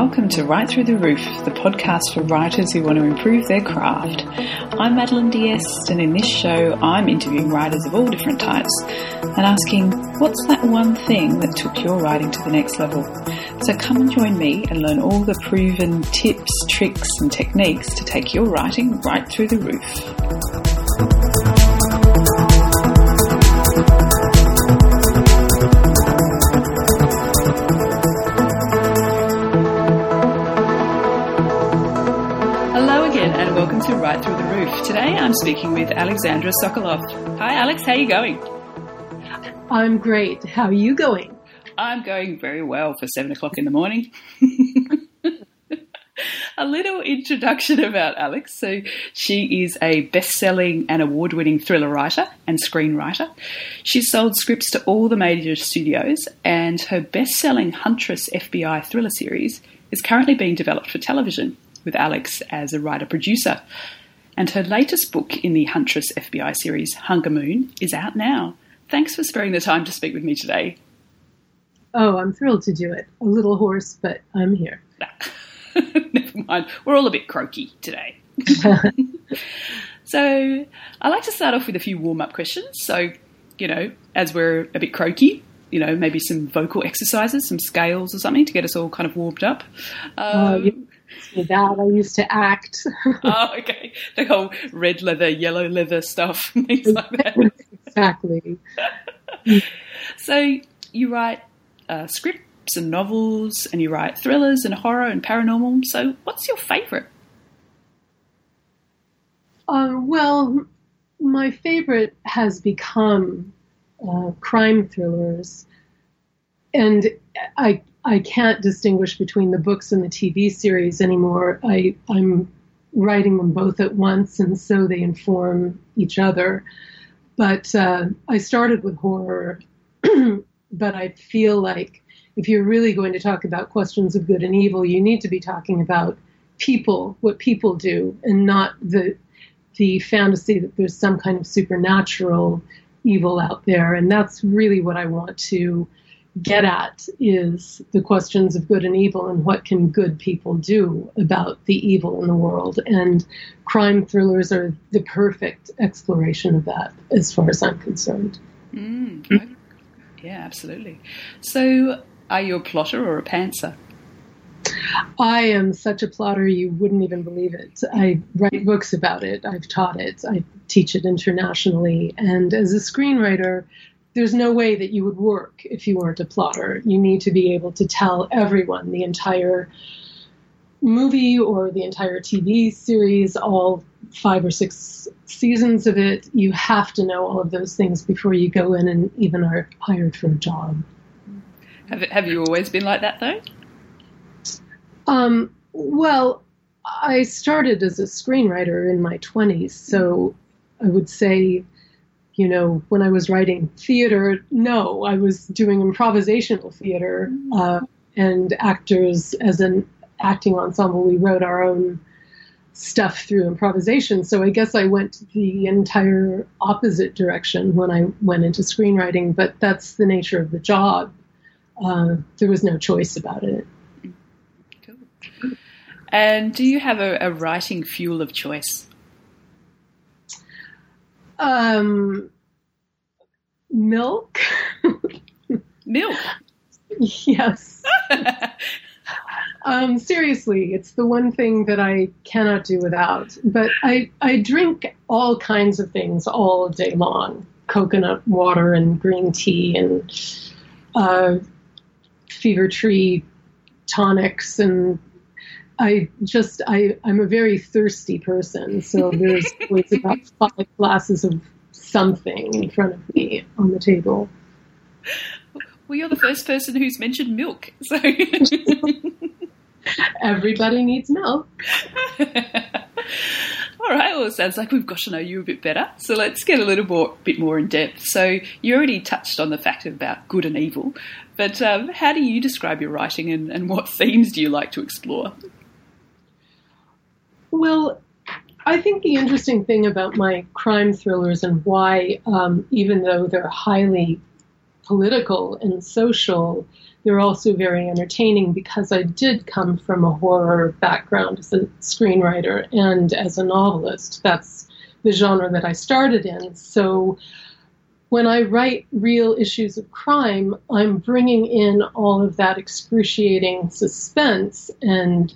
Welcome to Write Through the Roof, the podcast for writers who want to improve their craft. I'm Madeleine D'Este, and in this show, I'm interviewing writers of all different types and asking, what's that one thing that took your writing to the next level? So come and join me and learn all the proven tips, tricks, and techniques to take your writing right through the roof. I'm speaking with Alexandra Sokoloff. Hi Alex, how are you going? I'm great. How are you going? I'm going very well for seven o'clock in the morning. a little introduction about Alex. So, she is a best selling and award winning thriller writer and screenwriter. She's sold scripts to all the major studios, and her best selling Huntress FBI thriller series is currently being developed for television with Alex as a writer producer. And her latest book in the Huntress FBI series, Hunger Moon, is out now. Thanks for sparing the time to speak with me today. Oh, I'm thrilled to do it. A little hoarse, but I'm here. Never mind. We're all a bit croaky today. so, I like to start off with a few warm up questions. So, you know, as we're a bit croaky, you know, maybe some vocal exercises, some scales or something to get us all kind of warmed up. Uh, You- that I used to act. oh, okay. The whole red leather, yellow leather stuff, things like that. exactly. So you write uh, scripts and novels, and you write thrillers and horror and paranormal. So what's your favourite? Uh, well, my favorite has become uh, crime thrillers, and I I can't distinguish between the books and the TV series anymore. I I'm writing them both at once, and so they inform each other. But uh, I started with horror, but I feel like if you're really going to talk about questions of good and evil, you need to be talking about people, what people do, and not the the fantasy that there's some kind of supernatural evil out there. And that's really what I want to get at is the questions of good and evil and what can good people do about the evil in the world. And crime thrillers are the perfect exploration of that as far as I'm concerned. Mm, okay. Yeah, absolutely. So are you a plotter or a pantser? I am such a plotter, you wouldn't even believe it. I write books about it, I've taught it, I teach it internationally. And as a screenwriter, there's no way that you would work if you weren't a plotter. You need to be able to tell everyone the entire movie or the entire TV series, all five or six seasons of it. You have to know all of those things before you go in and even are hired for a job. Have, have you always been like that though? Um, well, I started as a screenwriter in my 20s, so I would say, you know, when I was writing theater, no, I was doing improvisational theater, uh, and actors as an acting ensemble, we wrote our own stuff through improvisation. So I guess I went the entire opposite direction when I went into screenwriting, but that's the nature of the job. Uh, there was no choice about it. Cool. And do you have a, a writing fuel of choice? Um, milk. Milk. yes. Um, seriously, it's the one thing that I cannot do without. But I, I drink all kinds of things all day long coconut water and green tea and uh, Fever-Tree tonics. And I just, I, I'm a very thirsty person. So there's always about five glasses of something in front of me on the table. Well, you're the first person who's mentioned milk. So Everybody needs milk. All right. Well, it sounds like we've got to know you a bit better. So let's get a little more, bit more in depth. So you already touched on the fact about good and evil, but um, how do you describe your writing, and, and what themes do you like to explore? Well, I think the interesting thing about my crime thrillers and why, um, even though they're highly political and social, they're also very entertaining because I did come from a horror background as a screenwriter and as a novelist. That's the genre that I started in. So when I write real issues of crime, I'm bringing in all of that excruciating suspense and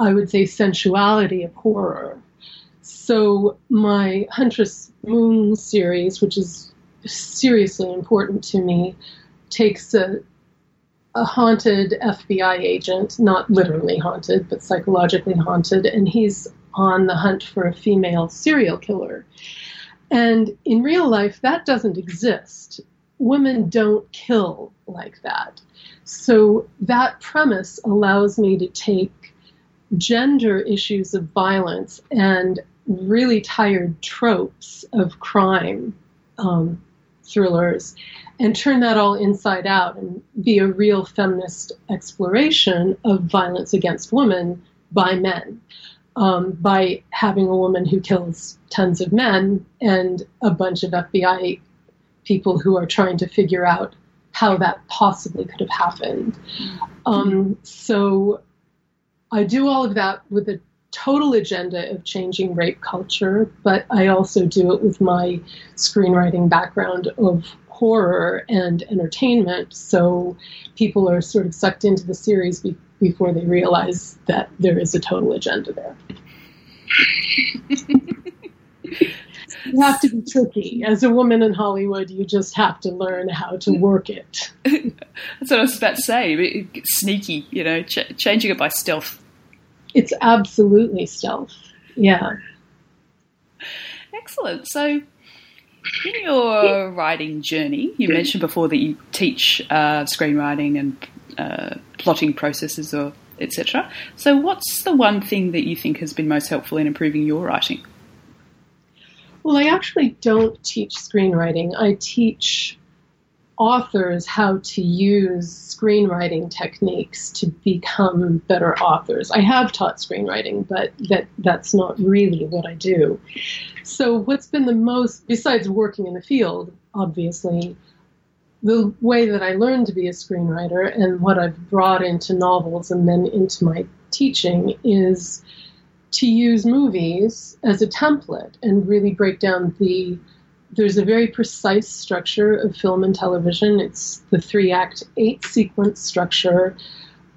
I would say sensuality of horror. So my Huntress Moon series, which is seriously important to me, takes a, a haunted FBI agent, not literally haunted, but psychologically haunted, and he's on the hunt for a female serial killer. And in real life, that doesn't exist. Women don't kill like that. So that premise allows me to take gender issues of violence and really tired tropes of crime um, thrillers and turn that all inside out and be a real feminist exploration of violence against women by men um, by having a woman who kills tons of men and a bunch of FBI people who are trying to figure out how that possibly could have happened. Um, so I do all of that with a total agenda of changing rape culture, but I also do it with my screenwriting background of horror and entertainment. So people are sort of sucked into the series be- before they realize that there is a total agenda there. you have to be tricky. As a woman in Hollywood, you just have to learn how to work it. That's what I was about to say. Sneaky, you know, ch- changing it by stealth. It's absolutely stealth. Yeah. Excellent. So, in your writing journey, you mentioned before that you teach uh, screenwriting and uh, plotting processes or etc. So, what's the one thing that you think has been most helpful in improving your writing? Well, I actually don't teach screenwriting. I teach authors how to use screenwriting techniques to become better authors. I have taught screenwriting, but that that's not really what I do. So what's been the most besides working in the field, obviously, the way that I learned to be a screenwriter and what I've brought into novels and then into my teaching is to use movies as a template and really break down the there's a very precise structure of film and television. It's the three act, eight sequence structure.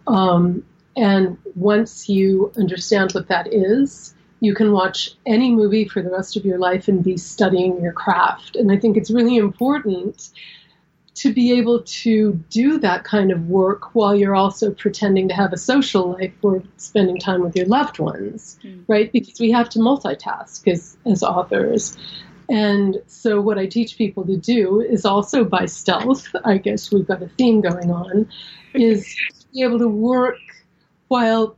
Um, and once you understand what that is, you can watch any movie for the rest of your life and be studying your craft. And I think it's really important to be able to do that kind of work while you're also pretending to have a social life or spending time with your loved ones, mm. right? Because we have to multitask as, as authors. And so, what I teach people to do is also by stealth, I guess we've got a theme going on, is to be able to work while,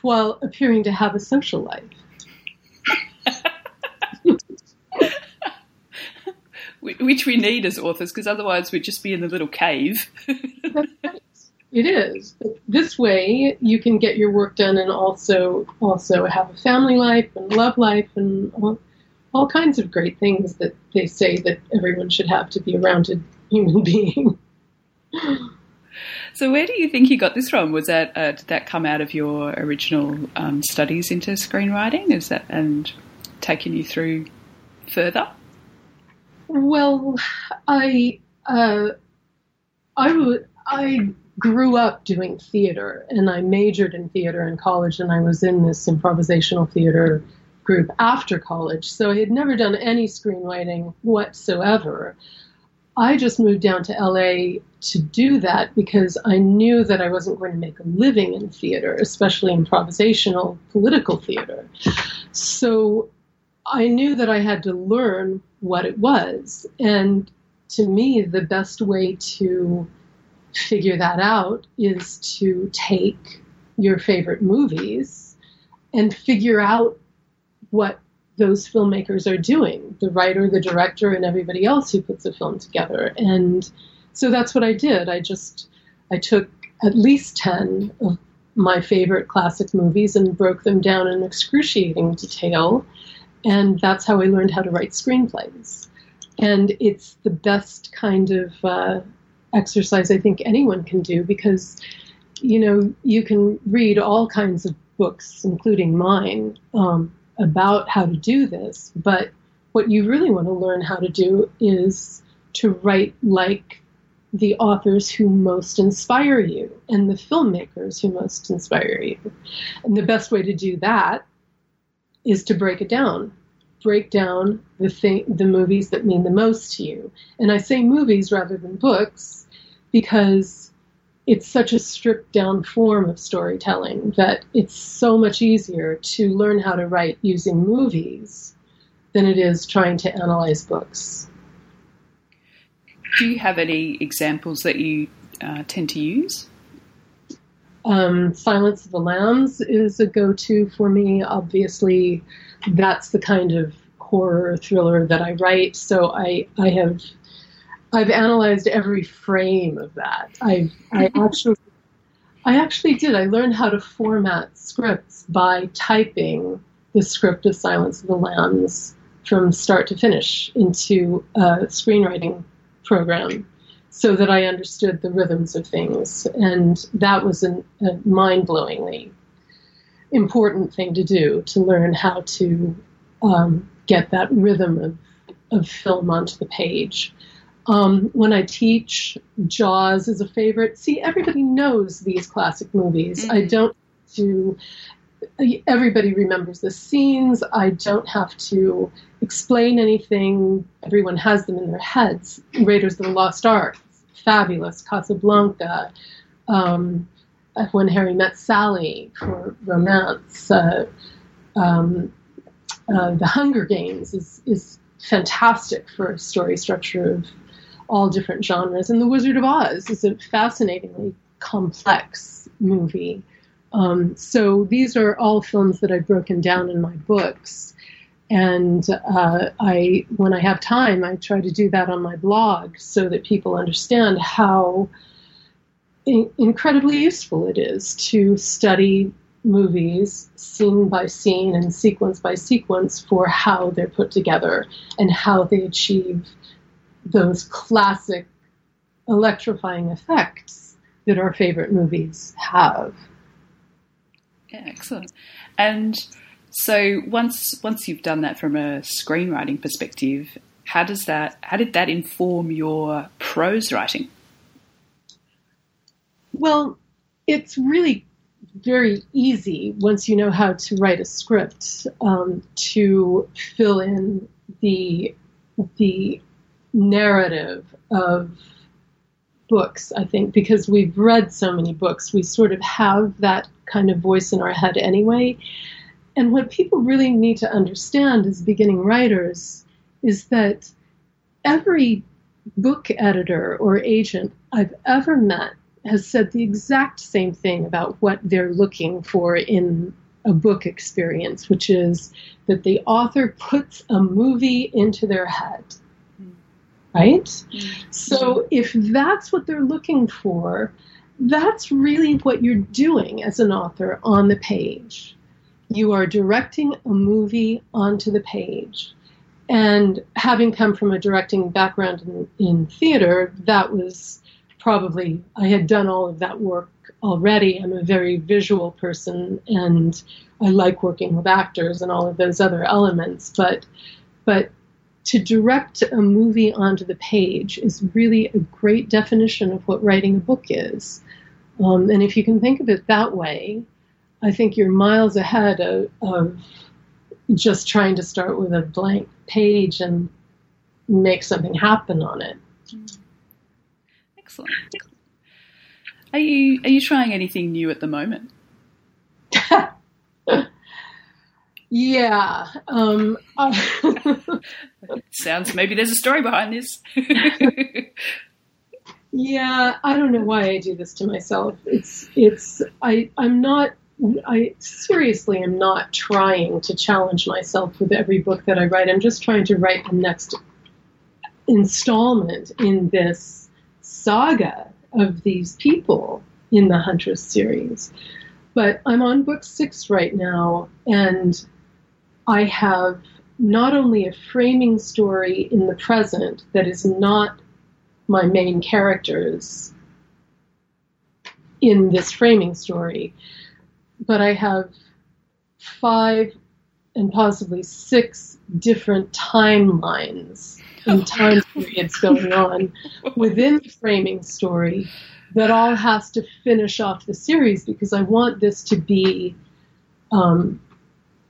while appearing to have a social life. which we need as authors because otherwise we'd just be in the little cave. It is. This way, you can get your work done and also also have a family life and love life and all, all kinds of great things that they say that everyone should have to be a rounded human being. So, where do you think you got this from? Was that uh, did that come out of your original um, studies into screenwriting? Is that and taken you through further? Well, I uh, I would I grew up doing theater, and I majored in theater in college, and I was in this improvisational theater group after college. So I had never done any screenwriting whatsoever. I just moved down to LA to do that because I knew that I wasn't going to make a living in theater, especially improvisational political theater. So I knew that I had to learn what it was. And to me, the best way to figure that out is to take your favorite movies and figure out what those filmmakers are doing the writer, the director, and everybody else who puts a film together. And so that's what I did. I just I took at least 10 of my favorite classic movies and broke them down in excruciating detail and that's how I learned how to write screenplays. and it's the best kind of uh, exercise I think anyone can do because you know you can read all kinds of books, including mine, um, about how to do this, but what you really want to learn how to do is to write like the authors who most inspire you and the filmmakers who most inspire you. And the best way to do that is to break it down. Break down the thing, the movies that mean the most to you. And I say movies rather than books because it's such a stripped down form of storytelling that it's so much easier to learn how to write using movies than it is trying to analyze books. Do you have any examples that you uh, tend to use? Um, Silence of the Lambs is a go to for me. Obviously, that's the kind of horror thriller that I write. So I, I have I've analyzed every frame of that. I I actually I actually did. I learned how to format scripts by typing the script of Silence of the Lambs from start to finish into a screenwriting program so that I understood the rhythms of things. And that was an, a mind blowingly important thing to do to learn how to um, get that rhythm of, of film onto the page. Um, when I teach, Jaws is a favorite. See, everybody knows these classic movies. Mm-hmm. I don't to everybody remembers the scenes. I don't have to explain anything. Everyone has them in their heads. Raiders of the Lost Ark, fabulous. Casablanca, um, When Harry Met Sally for romance. Uh, um, uh, the Hunger Games is, is fantastic for story structure of all different genres. And The Wizard of Oz is a fascinatingly complex movie. Um, so these are all films that I've broken down in my books. And uh, I, when I have time, I try to do that on my blog so that people understand how in- incredibly useful it is to study movies scene by scene and sequence by sequence for how they're put together and how they achieve those classic electrifying effects that our favorite movies have. Yeah, excellent. And so once once you've done that from a screenwriting perspective, how does that how did that inform your prose writing? Well, it's really very easy once you know how to write a script um, to fill in the the narrative of books, I think, because we've read so many books, we sort of have that kind of voice in our head anyway. And what people really need to understand as beginning writers is that every book editor or agent I've ever met has said the exact same thing about what they're looking for in a book experience, which is that the author puts a movie into their head right? Mm-hmm. So if that's what they're looking for, that's really what you're doing as an author on the page. You are directing a movie onto the page. And having come from a directing background in, in theater, that was probably, I had done all of that work already. I'm a very visual person and I like working with actors and all of those other elements. But, but to direct a movie onto the page is really a great definition of what writing a book is. Um, and if you can think of it that way, I think you're miles ahead of, of just trying to start with a blank page and make something happen on it. Excellent. Are you are you trying anything new at the moment? Yeah. Um, Sounds maybe there's a story behind this. yeah, I don't know why I do this to myself. It's it's I I'm not I seriously am not trying to challenge myself with every book that I write. I'm just trying to write the next installment in this saga of these people in the Huntress series. But I'm on book six right now, and I have not only a framing story in the present that is not my main characters in this framing story, but I have five and possibly six different timelines and time periods going on within the framing story that all has to finish off the series because I want this to be um,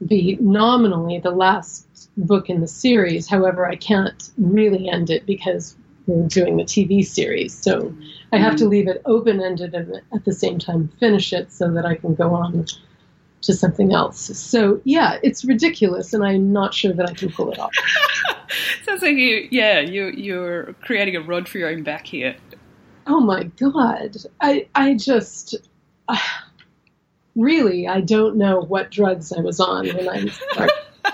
be nominally the last book in the series. However, I can't really end it because we're doing the TV series, so I have to leave it open ended and at the same time finish it so that I can go on to something else. So yeah, it's ridiculous, and I'm not sure that I can pull it off. Sounds like you, yeah, you you're creating a rod for your own back here. Oh my god, I I just. Uh, really, I don't know what drugs I was on when I started,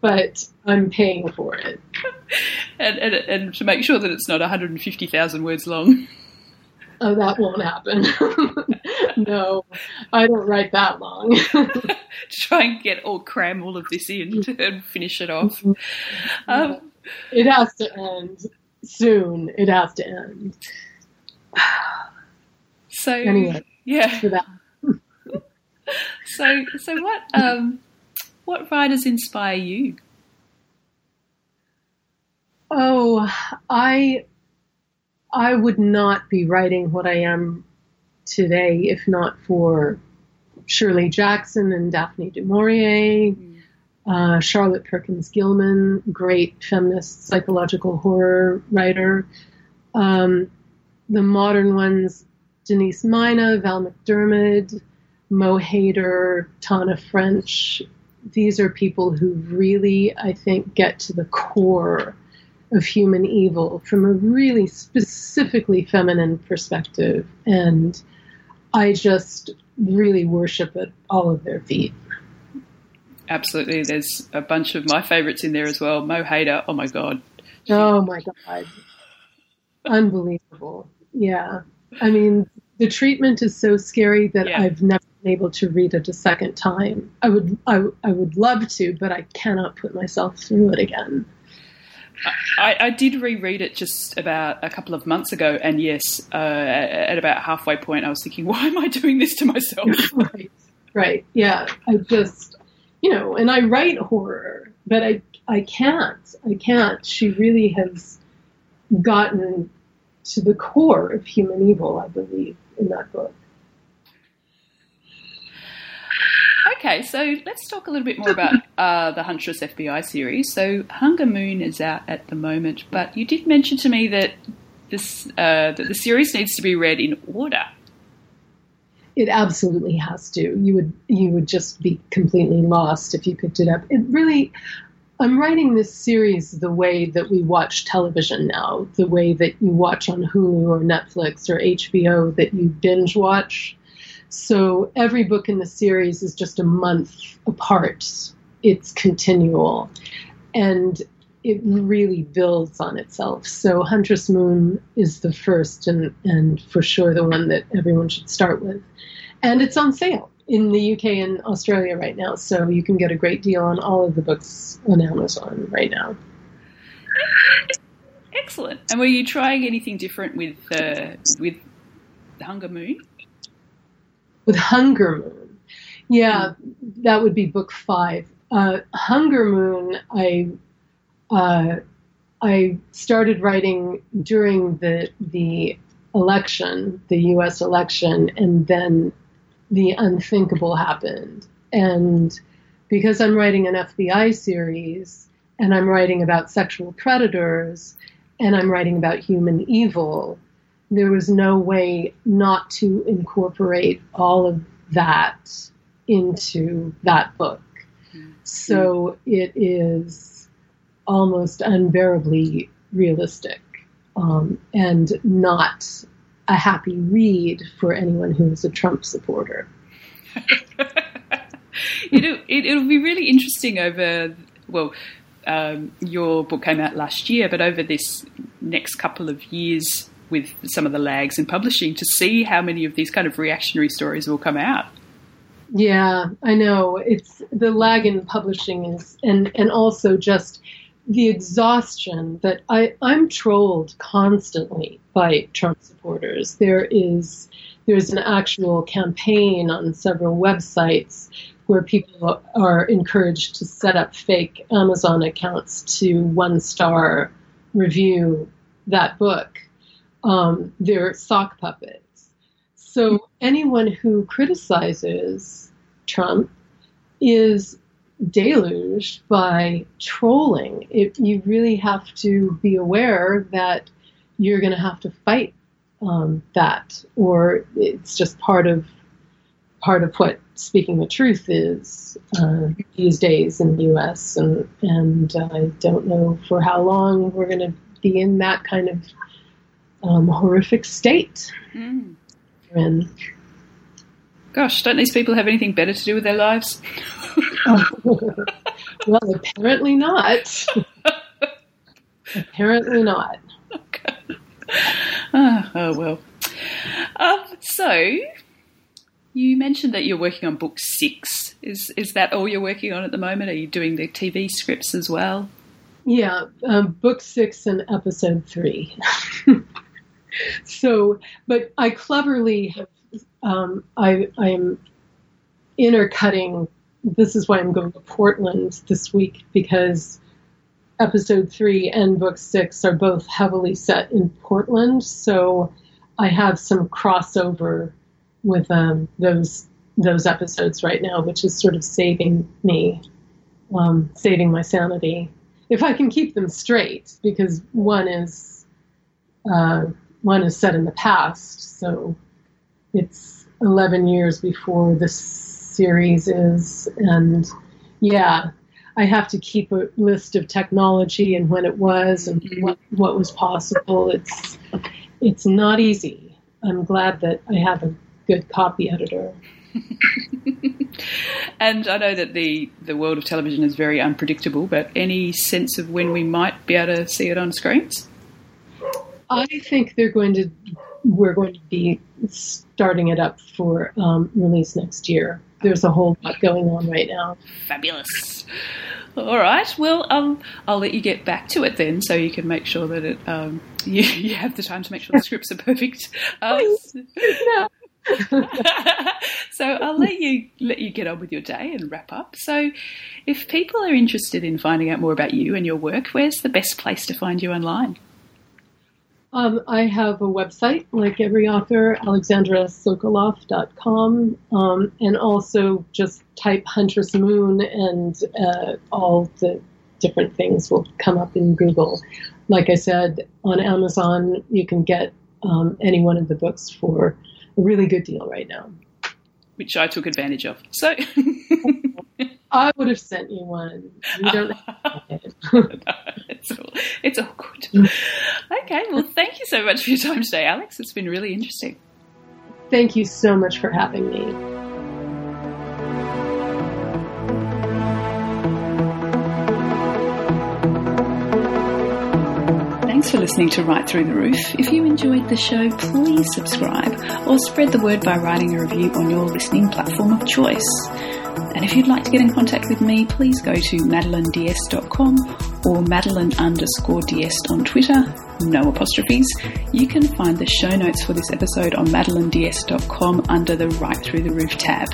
but I'm paying for it. And, and, and to make sure that it's not 150,000 words long. Oh, that won't happen. no, I don't write that long. Try and get all cram all of this in to, and finish it off. Mm-hmm. Um, it has to end soon. It has to end. So anyway, yeah. so so what um, what writers inspire you? Oh, I I would not be writing what I am today if not for Shirley Jackson and Daphne du Maurier, mm. uh, Charlotte Perkins Gilman, great feminist psychological horror writer. Um, the modern ones, Denise Mina, Val McDermid, Mo Hayder, Tana French. These are people who really, I think, get to the core of human evil from a really specifically feminine perspective. And I just really worship at all of their feet. Absolutely. There's a bunch of my favorites in there as well. Mo Hayder, oh my God. Oh my God. Unbelievable. Yeah. I mean, the treatment is so scary that yeah. I've never able to read it a second time. I would, I, I would love to, but I cannot put myself through it again. I, I, did reread it just about a couple of months ago, and yes, uh, at about halfway point, I was thinking, why am I doing this to myself? right, right, yeah. I just, you know, and I write horror, but I, I can't, I can't. She really has gotten to the core of human evil, I believe, in that book. Okay, so let's talk a little bit more about uh, the Huntress FBI series. So Hunger Moon is out at the moment, but you did mention to me that this uh, that the series needs to be read in order. It absolutely has to. You would you would just be completely lost if you picked it up. It really. I'm writing this series the way that we watch television now, the way that you watch on Hulu or Netflix or HBO, that you binge watch so every book in the series is just a month apart. It's continual. And it really builds on itself. So Huntress Moon is the first and, and for sure the one that everyone should start with. And it's on sale in the UK and Australia right now. So you can get a great deal on all of the books on Amazon right now. Excellent. And were you trying anything different with uh, with Hunger Moon? With Hunger Moon. Yeah, that would be book five. Uh, Hunger Moon, I uh, I started writing during the the election, the U.S. election, and then the unthinkable happened. And because I'm writing an FBI series, and I'm writing about sexual predators, and I'm writing about human evil, there was no way not to incorporate all of that into that book. Mm-hmm. So it is almost unbearably realistic um, and not a happy read for anyone who is a Trump supporter. it'll, it, will be really interesting over, well, um, your book came out last year, but over this next couple of years, with some of the lags in publishing to see how many of these kind of reactionary stories will come out. Yeah, I know. It's the lag in publishing is, and and also just the exhaustion that I I'm trolled constantly by Trump supporters. There is there's an actual campaign on several websites where people are encouraged to set up fake Amazon accounts to one star review that book. Um, they're sock puppets. So anyone who criticizes Trump is deluged by trolling. It, you really have to be aware that you're going to have to fight um, that, or it's just part of part of what speaking the truth is uh, these days in the U.S. and and I don't know for how long we're going to be in that kind of um, horrific state. Mm. And gosh, don't these people have anything better to do with their lives? well, apparently not. apparently not. Okay. Oh, oh well. Um, so you mentioned that you're working on book six. Is is that all you're working on at the moment? Are you doing the TV scripts as well? Yeah, um, book six and episode three. so, but I cleverly have. Um, I I am intercutting. This is why I'm going to Portland this week because episode three and book six are both heavily set in Portland. So I have some crossover with um, those those episodes right now, which is sort of saving me, um, saving my sanity, if I can keep them straight, because one is uh, one is set in the past, so it's eleven years before this series is, and yeah, I have to keep a list of technology and when it was and mm-hmm. what what was possible. It's it's not easy. I'm glad that I have a good copy editor. and I know that the, the world of television is very unpredictable, but any sense of when we might be able to see it on screens? I think they're going to we're going to be starting it up for um, release next year. There's a whole lot going on right now. Fabulous. All right. Well, um, I'll let you get back to it then, so you can make sure that it um, you, you have the time to make sure the scripts are perfect. Um, no. so I'll let you let you get on with your day and wrap up. So, if people are interested in finding out more about you and your work, where's the best place to find you online? Um, I have a website, like every author, alexandrasokoloff.com, um, and also just type Huntress Moon, and uh, all the different things will come up in Google. Like I said, on Amazon, you can get um, any one of the books for a really good deal right now. Which I took advantage of. So I would have sent you one. You don't no, it's, all, it's all good. Okay, well, thank you so much for your time today, Alex. It's been really interesting. Thank you so much for having me. Thanks for listening to Write Through the Roof. If you enjoyed the show, please subscribe or spread the word by writing a review on your listening platform of choice. And if you'd like to get in contact with me, please go to madeleineds.com or madeline underscore on Twitter, no apostrophes. You can find the show notes for this episode on madeleineds.com under the Write Through the Roof tab.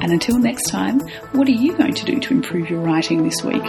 And until next time, what are you going to do to improve your writing this week?